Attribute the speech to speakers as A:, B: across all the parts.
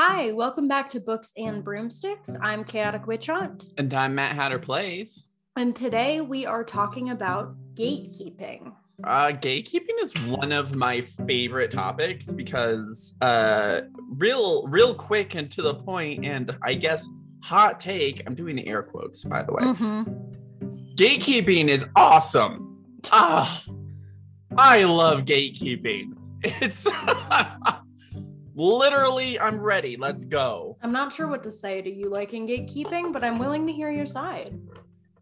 A: Hi, welcome back to Books and Broomsticks. I'm Chaotic Witch Aunt,
B: And I'm Matt Hatter Plays.
A: and today we are talking about gatekeeping.
B: Uh, gatekeeping is one of my favorite topics because, uh, real, real quick and to the point, and I guess hot take. I'm doing the air quotes, by the way.
A: Mhm.
B: Gatekeeping is awesome. Ah, I love gatekeeping. It's literally, I'm ready. Let's go.
A: I'm not sure what to say to you liking gatekeeping, but I'm willing to hear your side.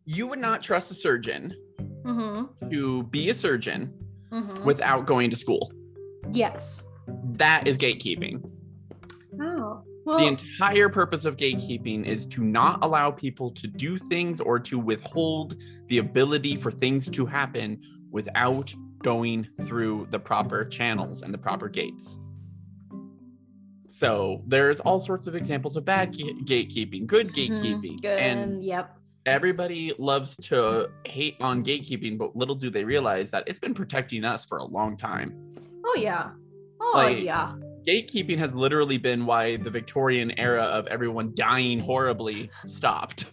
B: You would not trust a surgeon
A: Mm-hmm.
B: to be a surgeon
A: Mm-hmm.
B: without going to school.
A: yes.
B: That is gatekeeping.
A: Oh. Well,
B: the entire purpose of gatekeeping is to not allow people to do things or to withhold the ability for things to happen without going through the proper channels and the proper gates. So there's all sorts of examples of bad ga- gatekeeping, good
A: mhm,
B: gatekeeping,
A: Good.
B: and
A: yep.
B: everybody loves to hate on gatekeeping, but little do they realize that it's been protecting us for a long time.
A: Oh yeah. Oh
B: Like-
A: yeah.
B: gatekeeping has literally been why the Victorian era of everyone dying horribly stopped.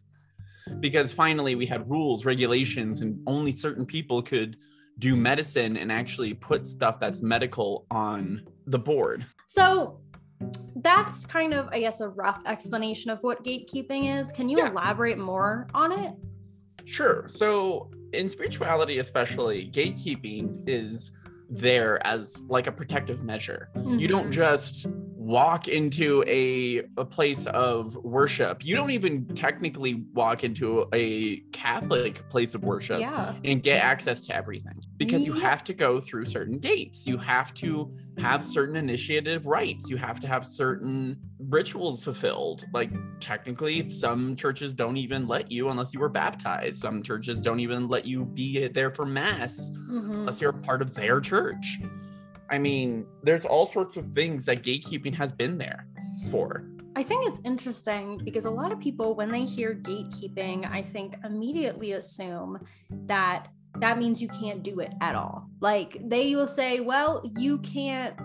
B: Because finally we had rules, regulations, and only certain people could do medicine and actually put stuff that's medical on the board.
A: So that's kind of, I guess, a rough explanation of what gatekeeping is. Can you
B: Yeah.
A: elaborate more on it?
B: Sure. So in spirituality, especially, gatekeeping is there as like a protective measure. You don't
A: Mhm.
B: just walk into a, a place of worship. You don't even technically walk into a Catholic place of worship
A: Yeah.
B: and get access to everything because you have to go through certain gates. You have to have certain initiative rites. You have to have certain rituals fulfilled. Like, technically, some churches don't even let you unless you were baptized. Some churches don't even let you be there for mass
A: Mhm.
B: unless you're part of their church. I mean, there's all sorts of things that gatekeeping has been there for.
A: I think it's interesting because a lot of people, when they hear gatekeeping, I think immediately assume that that means you can't do it at all. Like they will say, well, you can't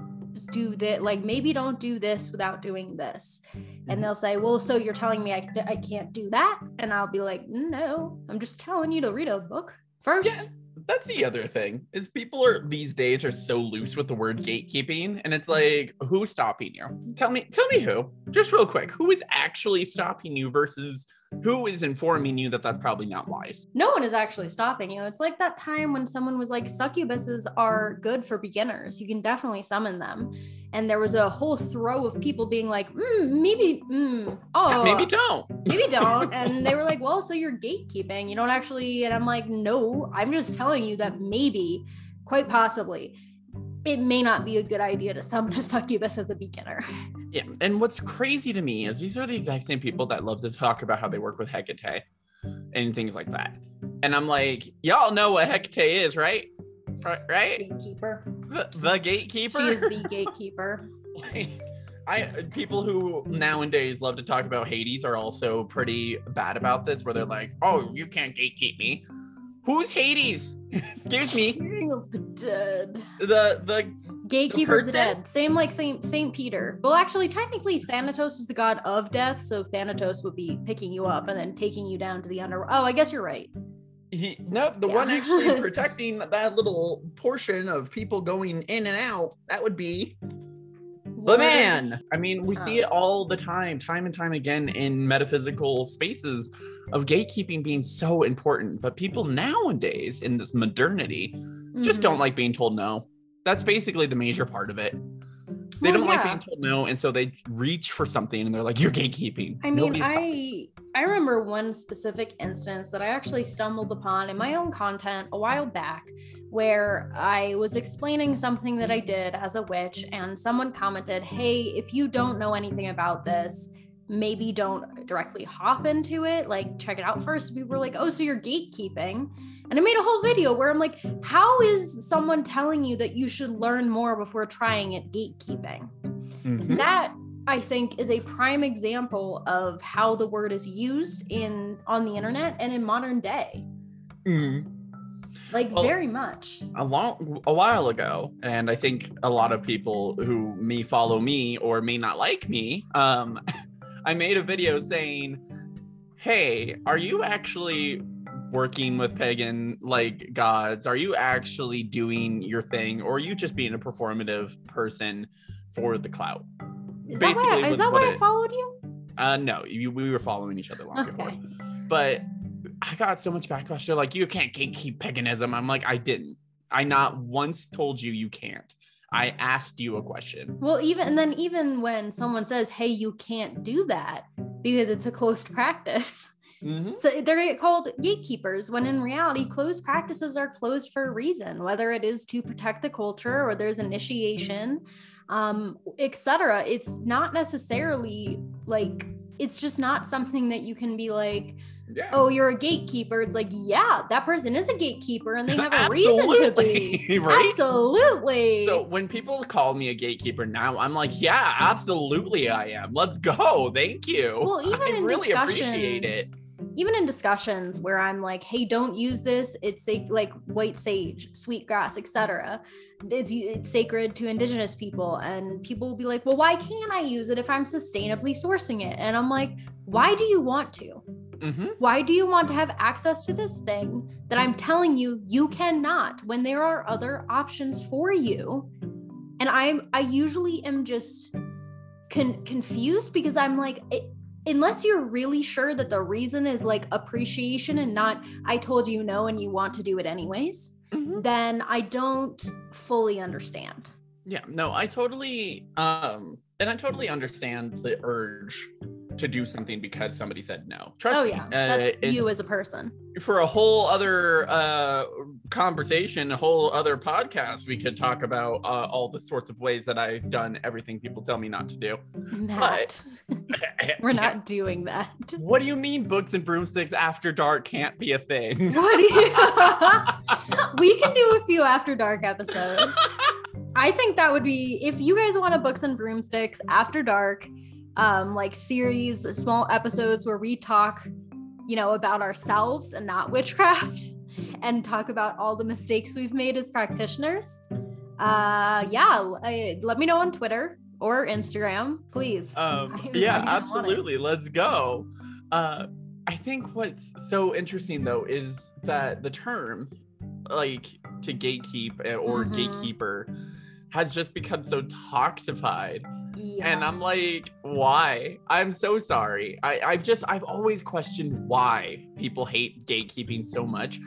A: do that. Like maybe don't do this without doing this.
B: Mm-hmm.
A: And they'll say, well, so you're telling me I, I can't do that? And I'll be like, no, I'm just telling you to read a book first.
B: Yeah. That's the other thing is people are these days are so loose with the word gatekeeping, and it's mm-hmm. like, who's stopping you? Tell me, tell me who. Just real quick, who is actually stopping you versus who is informing you that that's probably not wise?
A: no one is actually stopping you. It's like that time when someone was like, succubuses are good for beginners. You can definitely summon them. And there was a whole throw of people being like, mm, maybe, mm, oh,
B: Maybe don't.
A: maybe don't. And they were like, well, so you're gatekeeping. You don't actually. And I'm like, no, I'm just telling you that maybe, quite possibly, it may not be a good idea to summon a succubus as a beginner.
B: Yeah, and what's crazy to me is these are the exact same people that love to talk about how they work with Hecate and things like that. And I'm like, y'all know what Hecate is, right? Right?
A: Gatekeeper.
B: The, the gatekeeper.
A: She is the gatekeeper.
B: like I people who nowadays love to talk about Hades are also pretty bad about this, where they're like, "Oh, you can't gatekeep me." Who's Hades? Excuse me.
A: King of the dead.
B: The the
A: Gatekeeper of the dead. Same like Saint Saint Peter. Well, actually, technically, Thanatos is the god of death, so Thanatos would be picking you up and then taking you down to the under. Oh, I guess you're right.
B: he no the
A: Yeah.
B: one actually protecting that little portion of people going in and out. That would be the man. I mean, we see it all the time, time and time again in metaphysical spaces of gatekeeping being so important. But people nowadays in this modernity just
A: Mhm.
B: don't like being told no. That's basically the major part of it. They
A: Well,
B: don't like being told no, and so they reach for something and they're like, You're gatekeeping.
A: I mean,
B: Nobody's stopping."
A: I I remember one specific instance that I actually stumbled upon in my own content a while back where I was explaining something that I did as a witch and someone commented, "Hey, if you don't know anything about this, maybe don't directly hop into it. Like check it out first. People were like, "Oh, so you're gatekeeping." And I made a whole video where I'm like, "How is someone telling you that you should learn more before trying it gatekeeping?"
B: Mhm.
A: that i think is a prime example of how the word is used in on the internet and in modern day
B: Mhm.
A: Like
B: Well-
A: very much.
B: a long a while ago and i think a lot of people who may follow me or may not like me um i made a video saying hey are you actually working with pagan like gods are you actually doing your thing or are you just being a performative person for the clout
A: Is that why, is that why I followed you?
B: uh no you, we were following each other long before but I got so much backlash. They're like, you can't gatekeep paganism. I'm like, I didn't. I not once told you you can't. I asked you a question.
A: Well, even and then even when someone says, "Hey, you can't do that because it's a closed practice,"
B: Mhm.
A: so they're called gatekeepers. When in reality, closed practices are closed for a reason, whether it is to protect the culture or there's initiation, um, etc. It's not necessarily like it's just not something that you can be like,
B: Yeah.
A: "Oh, you're a gatekeeper." It's like, yeah, that person is a gatekeeper, and they have a reason to be.
B: Absolutely, right?
A: Absolutely.
B: So when people call me a gatekeeper now, I'm like, yeah, absolutely, I am. Let's go. Thank you.
A: well even
B: I
A: in
B: really
A: discussions
B: appreciate it.
A: even in discussions where i'm like hey don't use this it's sa- like white sage sweet grass, etc it's, it's sacred to indigenous people and people will be like well why can't i use it if i'm sustainably sourcing it and i'm like why do you want to
B: hmm
A: why do you want to have access to this thing that i'm telling you you cannot when there are other options for you? And i'm i usually am just con- confused because i'm like it, unless you're really sure that the reason is like appreciation and not i told you no and you want to do it anyways
B: Mhm.
A: then i don't fully understand.
B: Yeah, no, I totally um and I totally understand the urge to do something because somebody said no. Trust
A: oh yeah
B: uh,
A: that's
B: it-
A: you as a person
B: for a whole other uh conversation, a whole other podcast, we could talk about uh, all the sorts of ways that I've done everything people tell me not to do.
A: Matt, we're not doing that
B: What do you mean books and broomsticks after dark can't be a thing?
A: What do you? we can do a few after dark episodes. I think that would be if you guys want a books and broomsticks after dark, um, like series, small episodes where we talk, you know, about ourselves and not witchcraft, and talk about all the mistakes we've made as practitioners. Uh, yeah, uh, let me know on Twitter or Instagram, please.
B: um
A: I-
B: yeah
A: I
B: absolutely let's go uh i think what's so interesting though is that the term like to gatekeep uh, or
A: Mhm.
B: gatekeeper has just become so toxified
A: yeah.
B: and i'm like why? I'm so sorry. I i've just i've always questioned why people hate gatekeeping so much.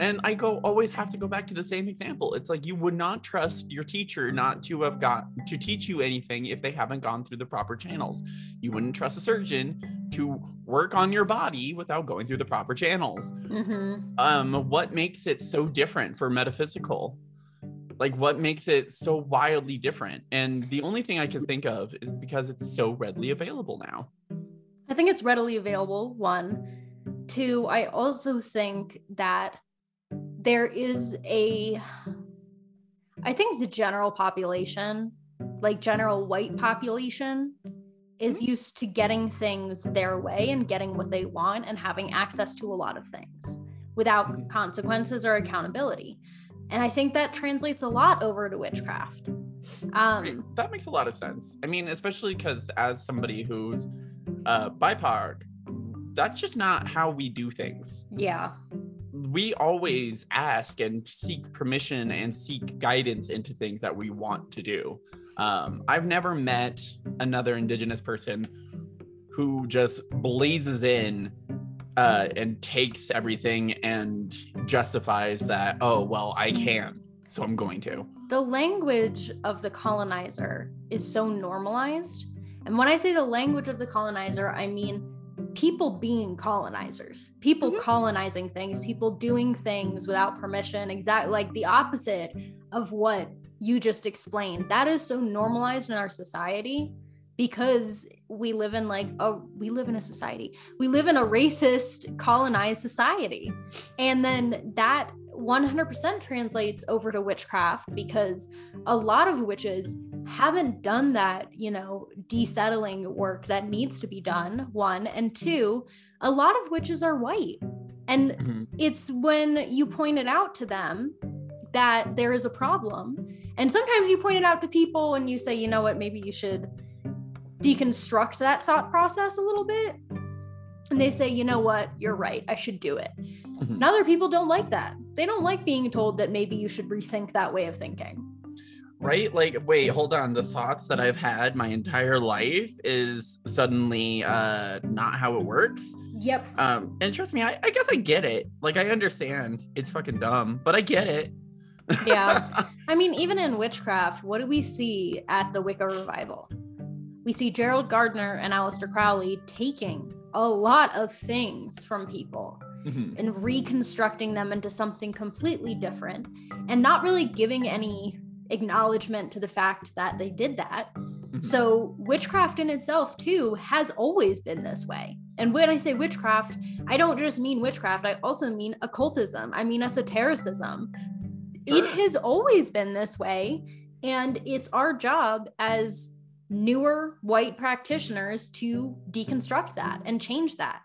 B: And i go always have to go back to the same example. It's like you would not trust your teacher not to have got to teach you anything if they haven't gone through the proper channels. You wouldn't trust a surgeon to work on your body without going through the proper channels.
A: Mhm.
B: um what makes it so different for metaphysical like what makes it so mm. wildly different and the only thing i can mm-hmm. think of is because it's so readily available now
A: I think it's readily available. One, two. I also think that there is a. I think the general population, like general white population, is mm-hmm. used to getting things their way and getting what they want and having access to a lot of things without
B: Mhm.
A: consequences or accountability. And I think that translates a lot over to witchcraft. Um,
B: Right. that makes a lot of sense i mean especially because as somebody who's uh bipoc that's just not how we do things
A: yeah.
B: we always ask and seek permission and seek guidance into things that we want to do. Um, I've never met another Indigenous person who just blazes in uh, and takes everything and justifies that, oh, well, I can, so I'm going to.
A: the language of the colonizer is so normalized. And when I say the language of the colonizer, I mean people being colonizers, people
B: Mhm.
A: colonizing things, people doing things without permission, exactly like the opposite of what you just explained. That is so normalized in our society because we live in like a we live in a society. We live in a racist colonized society. And then that 100% translates over to witchcraft because a lot of witches haven't done that, you know, desettling work that needs to be done. One, and two, a lot of witches are white. And
B: Mhm.
A: it's when you point it out to them that there is a problem. And sometimes you point it out to people and you say, you know what, maybe you should deconstruct that thought process a little bit. And they say, you know what, you're right, I should do it.
B: Mhm.
A: And other people don't like that. They don't like being told that maybe you should rethink that way of thinking.
B: right like wait hold on the thoughts that i've had my entire life is suddenly uh not how it works
A: Yep.
B: um and trust me I, I guess i get it like i understand it's fucking dumb but i get it
A: Yeah. I mean, even in witchcraft, what do we see at the Wicca revival? We see Gerald Gardner and Aleister Crowley taking a lot of things from people
B: Mhm.
A: and reconstructing them into something completely different and not really giving any acknowledgement to the fact that they did that.
B: Mhm.
A: So, witchcraft in itself, too, has always been this way. And when I say witchcraft, I don't just mean witchcraft, I also mean occultism, I mean esotericism. It has always been this way. And it's our job as newer white practitioners to deconstruct that and change that.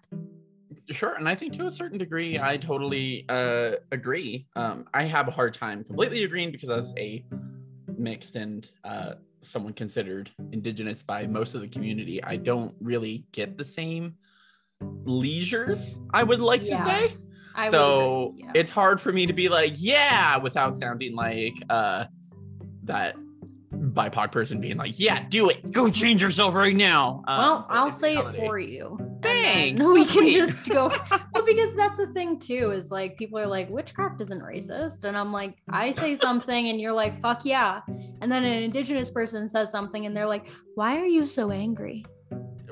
B: Sure, and I think to a certain degree, I totally uh, agree. Um, I have a hard time completely agreeing because as a mixed and uh, someone considered indigenous by most of the community, I don't really get the same leisures. I would like
A: Yeah,
B: to say.
A: I
B: so
A: yeah.
B: it's hard for me to be like, yeah, without sounding like uh, that BIPOC person being like, yeah, do it, go change yourself right now. Um,
A: well, I'll say it for you.
B: Thanks,
A: We can just go. well, because that's the thing too, is like people are like, witchcraft isn't racist. And I'm like, I say something and you're like, fuck yeah. And then an indigenous person says something and they're like, why are you so angry?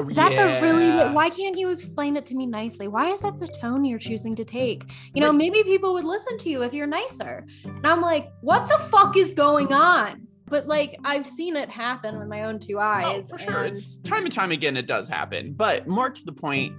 A: Is that the really why can't you explain it to me nicely? Why is that the tone you're choosing to take? You know,
B: Right.
A: maybe people would listen to you if you're nicer. And I'm like, what the fuck is going on? But like I've seen it happen with my own two eyes.
B: for sure.
A: and-
B: It's time and time again, it does happen. But more to the point,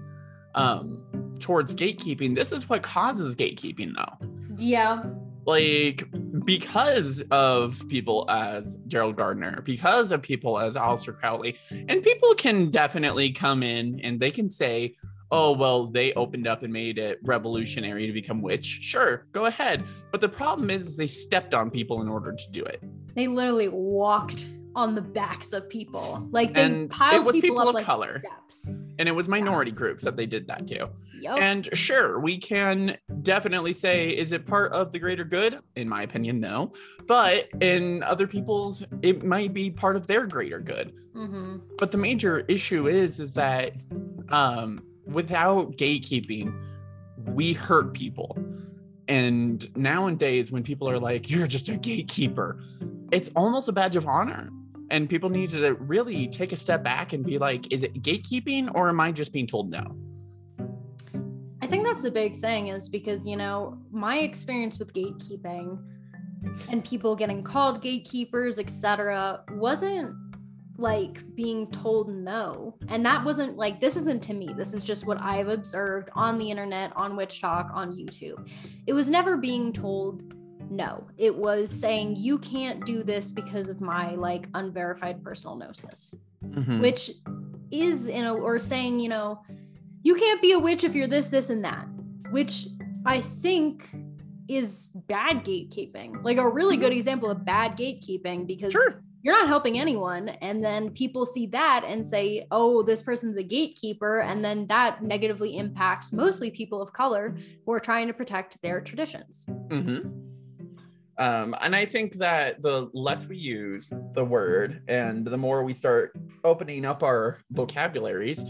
B: um, towards gatekeeping, this is what causes gatekeeping, though.
A: yeah.
B: Like, because of people as Gerald Gardner, because of people as Aleister Crowley, and people can definitely come in and they can say, oh, well, they opened up and made it revolutionary to become witch. Sure, go ahead. But the problem is, they stepped on people in order to do it.
A: They literally walked on the backs of people. Like they
B: And it
A: piled
B: was
A: people,
B: people
A: up
B: of
A: like
B: color.
A: steps.
B: And it was minority groups that they did that to.
A: Yup.
B: And sure, we can definitely say, is it part of the greater good? In my opinion, no. But in other people's, it might be part of their greater good.
A: hmm
B: But the major issue is, is that um, without gatekeeping, we hurt people. And nowadays, when people are like, you're just a gatekeeper, it's almost a badge of honor. And people need to really take a step back and be like, is it gatekeeping or am I just being told no?
A: I think that's the big thing is because, you know, my experience with gatekeeping and people getting called gatekeepers, etc., wasn't like being told no. And that wasn't like, this isn't to me. This is just what I've observed on the internet, on WitchTok, on YouTube. It was never being told no. It was saying, you can't do this because of my like unverified personal gnosis
B: Mhm.
A: which is in a or saying you know you can't be a witch if you're this this and that which i think is bad gatekeeping like a really good example of bad gatekeeping because
B: Sure.
A: you're not helping anyone and then people see that and say oh this person's a gatekeeper and then that negatively impacts mostly people of color who are trying to protect their traditions
B: hmm Um, and I think that the less we use the word and the more we start opening up our vocabularies,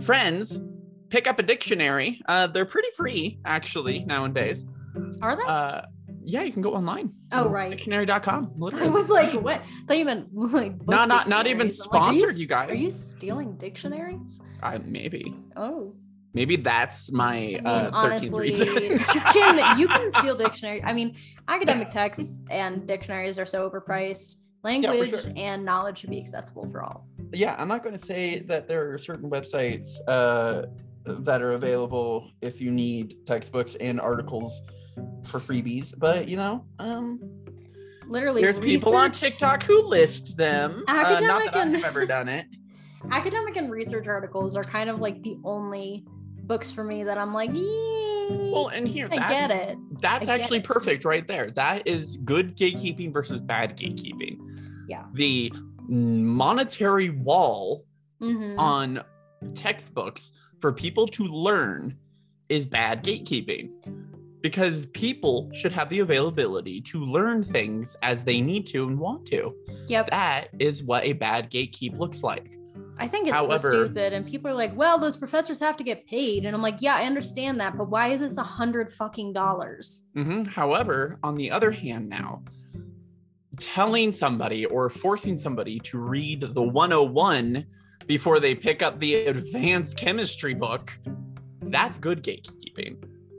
B: friends, pick up a dictionary. Uh, they're pretty free, actually, nowadays.
A: are they
B: Uh, yeah, you can go online.
A: oh right
B: Dictionary.com, Literally.
A: I was like, what? I thought you meant like
B: Not- not- not even.
A: I'm like,
B: sponsored, you guys.
A: Are you stealing dictionaries?
B: Uh, maybe.
A: Oh,
B: Maybe that's my
A: I mean,
B: uh, 13th
A: honestly,
B: reason.
A: you can you can steal dictionary. I mean, academic texts and dictionaries are so overpriced. Language
B: sure.
A: and knowledge should be accessible for all.
B: yeah, I'm not going to say that there are certain websites uh, that are available if you need textbooks and articles for freebies, but you know, um,
A: Literally,
B: there's people on TikTok who list them. Uh, not
A: Academic
B: that
A: and-
B: I've ever done it.
A: Academic and research articles are kind of like the only books for me that I'm like,
B: Well, and here
A: I
B: that's,
A: get it.
B: That's
A: I
B: actually
A: it.
B: perfect right there. That is good gatekeeping versus bad gatekeeping.
A: Yeah.
B: The monetary wall
A: Mhm.
B: on textbooks for people to learn is bad gatekeeping because people should have the availability to learn things as they need to and want to.
A: Yep.
B: That is what a bad gatekeep looks like.
A: I think it's
B: However-
A: so stupid, and people are like, "Well, those professors have to get paid," and I'm like, "Yeah, I understand that, but why is this a hundred fucking dollars?"
B: Mhm. However, on the other hand, now telling somebody or forcing somebody to read the 101 before they pick up the advanced chemistry book, that's good gatekeeping.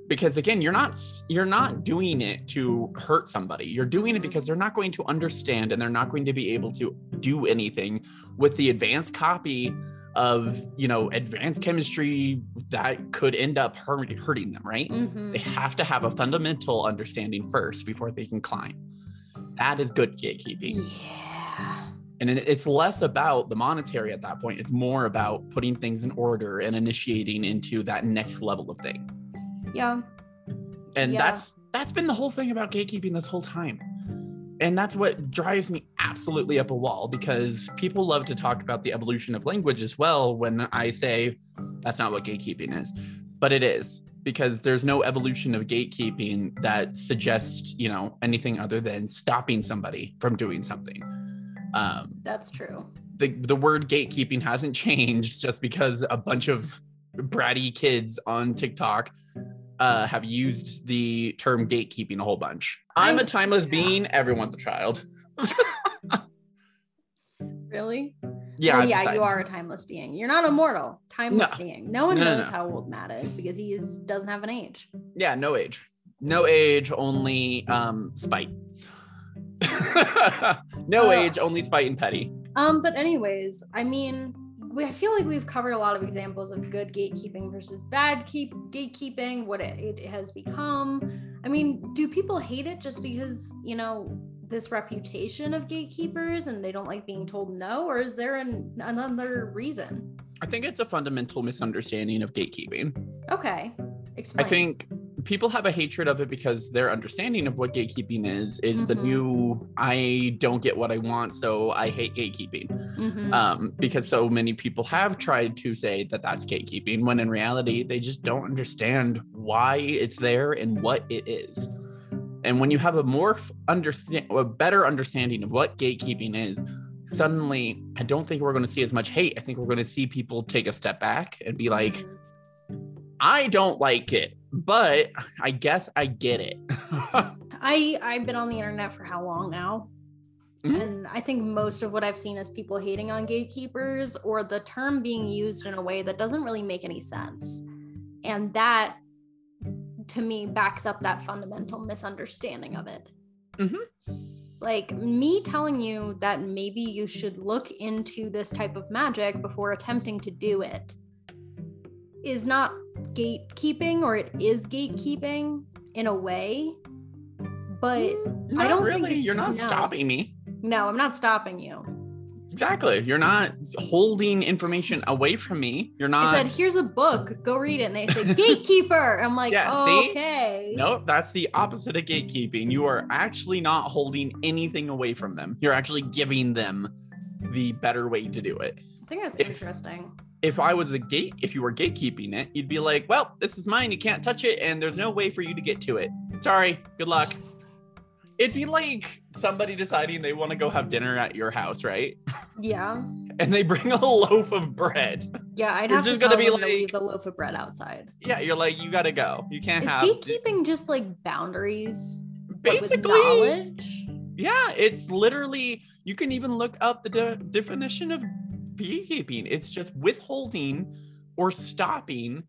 B: Because again, you're not you're not doing it to hurt somebody. You're doing it
A: Mhm.
B: because they're not going to understand and they're not going to be able to do anything with the advanced copy of, you know, advanced chemistry that could end up hurting them, right?
A: Mhm.
B: they have to have a fundamental understanding first before they can climb. That is good gatekeeping.
A: Yeah.
B: And it's less about the monetary at that point. It's more about putting things in order and initiating into that next level of thing.
A: Yeah.
B: And
A: Yeah.
B: that's that's been the whole thing about gatekeeping this whole time. And that's what drives me absolutely up a wall because people love to talk about the evolution of language as well when I say that's not what gatekeeping is. But it is because there's no evolution of gatekeeping that suggests, you know, anything other than stopping somebody from doing something. Um,
A: That's true.
B: the the word gatekeeping hasn't changed just because a bunch of bratty kids on TikTok uh, have used the term gatekeeping a whole bunch. I'm a timeless being. Everyone's a child.
A: Really?
B: Yeah,
A: Well, yeah,
B: decided.
A: you are a timeless being. You're not immortal. Timeless
B: No.
A: being. No one
B: No, no,
A: knows
B: no.
A: how old Matt is because he is doesn't have an age.
B: Yeah, no age. No age, only um spite. no
A: Uh,
B: age, only spite and petty.
A: Um, but anyways, I mean, we, I feel like we've covered a lot of examples of good gatekeeping versus bad keep gatekeeping, what it, it has become. I mean, do people hate it just because, you know, this reputation of gatekeepers and they don't like being told no, or is there an, another reason?
B: I think it's a fundamental misunderstanding of gatekeeping.
A: Okay. Explain.
B: I think people have a hatred of it because their understanding of what gatekeeping is is the
A: Mhm.
B: new I don't get what I want, so I hate gatekeeping.
A: Mhm.
B: Um, because so many people have tried to say that that's gatekeeping when in reality they just don't understand why it's there and what it is. And when you have a more understand a better understanding of what gatekeeping is, suddenly I don't think we're going to see as much hate. I think we're going to see people take a step back and be like,
A: Mhm.
B: I don't like it, but I guess I get it.
A: I I've been on the internet for how long now?
B: Mhm.
A: And I think most of what I've seen is people hating on gatekeepers or the term being used in a way that doesn't really make any sense. And that to me backs up that fundamental misunderstanding of it.
B: Mhm.
A: Like me telling you that maybe you should look into this type of magic before attempting to do it is not gatekeeping or it is gatekeeping in a way. But mm,
B: Not
A: don't
B: really. You're not
A: no.
B: stopping me.
A: no, I'm not stopping you.
B: Exactly. You're not holding information away from me. You're not.
A: I said, here's a book, go read it. And they say, gatekeeper. I'm like,
B: Yeah,
A: oh, okay.
B: Nope, that's the opposite of gatekeeping. You are actually not holding anything away from them. You're actually giving them the better way to do it.
A: I think that's
B: If-
A: interesting.
B: If I was a gate, if you were gatekeeping it, you'd be like, well, this is mine. You can't touch it, and there's no way for you to get to it. Sorry. Good luck. It'd be like somebody deciding they want to go have dinner at your house, right?
A: Yeah.
B: And they bring a loaf of bread.
A: Yeah, I'd
B: You're
A: have
B: just
A: to
B: gonna be
A: them to leave
B: like-
A: the loaf of bread outside.
B: Yeah, you're like, you gotta go. You can't
A: Is
B: have.
A: gatekeeping just like boundaries?
B: Basically,
A: knowledge?
B: Yeah, it's literally you can even look up the de- definition of beekeeping. It's just withholding or stopping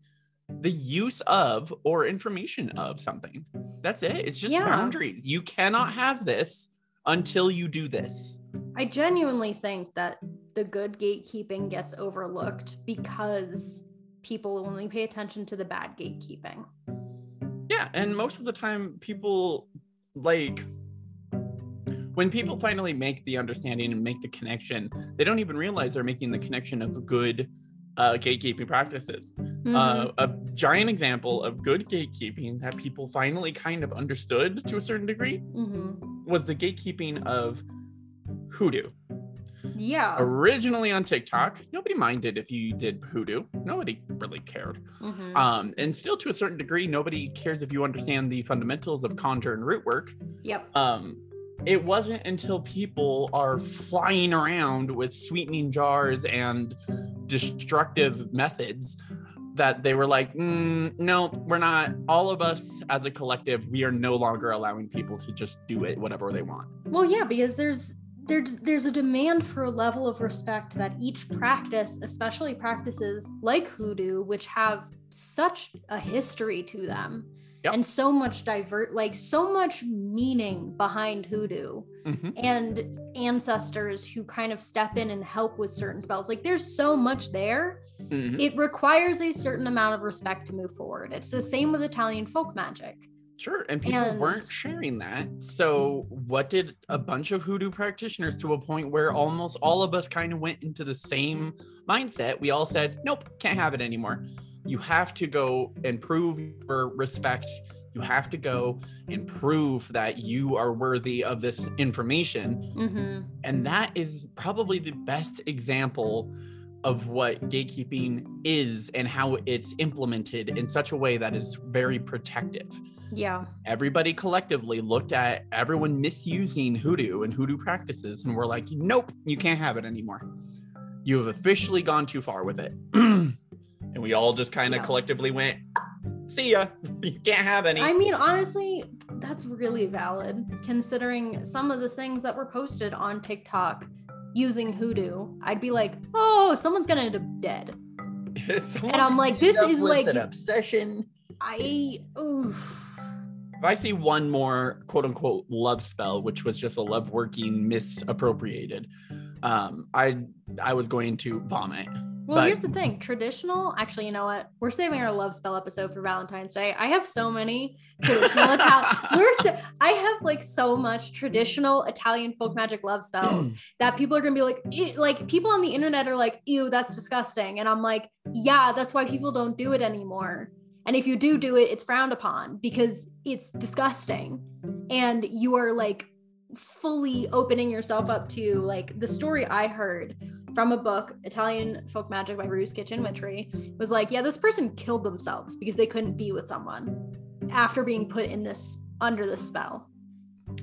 B: the use of or information of something. That's it. It's just
A: Yeah.
B: boundaries. You cannot have this until you do this.
A: I genuinely think that the good gatekeeping gets overlooked because people only pay attention to the bad gatekeeping.
B: Yeah, and most of the time people like when people finally make the understanding and make the connection, they don't even realize they're making the connection of good uh, gatekeeping practices.
A: Mhm.
B: Uh, a giant example of good gatekeeping that people finally kind of understood to a certain degree
A: Mhm.
B: was the gatekeeping of hoodoo.
A: Yeah.
B: Originally on TikTok, nobody minded if you did hoodoo. Nobody really cared.
A: Mhm.
B: Um, and still to a certain degree, nobody cares if you understand the fundamentals of conjure and root work.
A: yep.
B: Um, it wasn't until people are flying around with sweetening jars and destructive methods that they were like, "Mm, no, we're not. All of us as a collective, we are no longer allowing people to just do it whatever they want.
A: Well, yeah, because there's there, there's a demand for a level of respect that each practice, especially practices like hoodoo, which have such a history to them
B: Yep.
A: and so much divert, like so much meaning behind hoodoo
B: Mhm.
A: and ancestors who kind of step in and help with certain spells. Like there's so much there.
B: Mhm.
A: It requires a certain amount of respect to move forward. It's the same with Italian folk magic.
B: Sure, and people
A: And-
B: weren't sharing that. So, what did a bunch of hoodoo practitioners to a point where almost all of us kind of went into the same mindset? We all said, "Nope, can't have it anymore. You have to go and prove your respect. You have to go and prove that you are worthy of this information."
A: Mm-hmm.
B: And that is probably the best example of what gatekeeping is and how it's implemented in such a way that is very protective
A: Yeah.
B: everybody collectively looked at everyone misusing hoodoo and hoodoo practices and were like, nope, you can't have it anymore. You have officially gone too far with it. we all just kind of collectively went, see ya. You can't have any.
A: I mean, honestly, that's really valid considering some of the things that were posted on TikTok using hoodoo. I'd be like, oh, someone's gonna end up dead. And I'm like, this is like,
C: an obsession.
A: I, oof.
B: if I see one more quote unquote love spell, which was just a love working misappropriated, um, I I was going to vomit.
A: Well,
B: But-
A: here's the thing traditional, actually, you know what? We're saving our love spell episode for Valentine's Day. I have so many traditional Italian, we're, I have like so much traditional Italian folk magic love spells that people are gonna be like, like people on the internet are like, ew, that's disgusting. And I'm like, yeah, that's why people don't do it anymore. And if you do do it, it's frowned upon because it's disgusting. And you are like fully opening yourself up to like the story I heard from a book, Italian Folk Magic by Rue's Kitchen Witchery, was like, yeah, this person killed themselves because they couldn't be with someone after being put in this under the spell.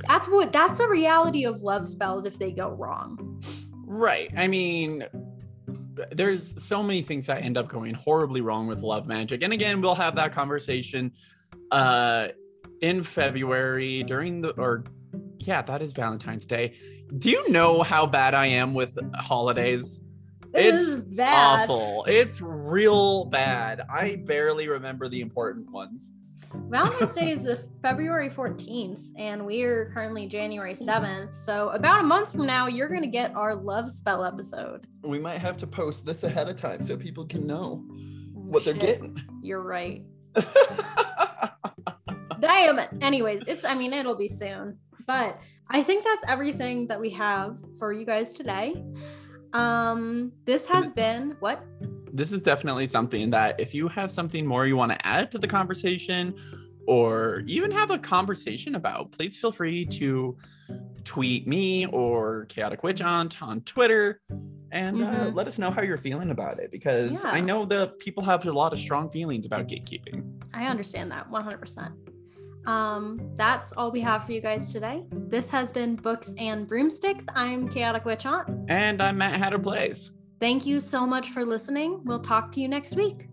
A: That's what that's the reality of love spells if they go wrong.
B: Right. I mean, there's so many things that end up going horribly wrong with love magic. And again, we'll have that conversation uh in February during the or yeah, that is Valentine's Day. Do you know how bad I am with holidays?
A: This
B: It's
A: is bad.
B: Awful. It's real bad. I barely remember the important ones.
A: Valentine's Day is the February 14th, and we're currently January 7th. So about a month from now, you're gonna get our love spell episode.
C: We might have to post this ahead of time so people can know
A: Oh,
C: what they're getting.
A: You're right. Damn it. Anyways, it's I mean it'll be soon. But I think that's everything that we have for you guys today. Um this has been what?
B: this is definitely something that if you have something more you want to add to the conversation or even have a conversation about, please feel free to tweet me or Chaotic Witch Aunt on Twitter and uh,
A: Mhm.
B: let us know how you're feeling about it because I know that people have a lot of strong feelings about gatekeeping.
A: I understand that 100%. Um that's all we have for you guys today. This has been Books and Broomsticks. I'm Chaotic Witch Aunt.
B: And I'm Matt Hatter Plays.
A: Thank you so much for listening. We'll talk to you next week.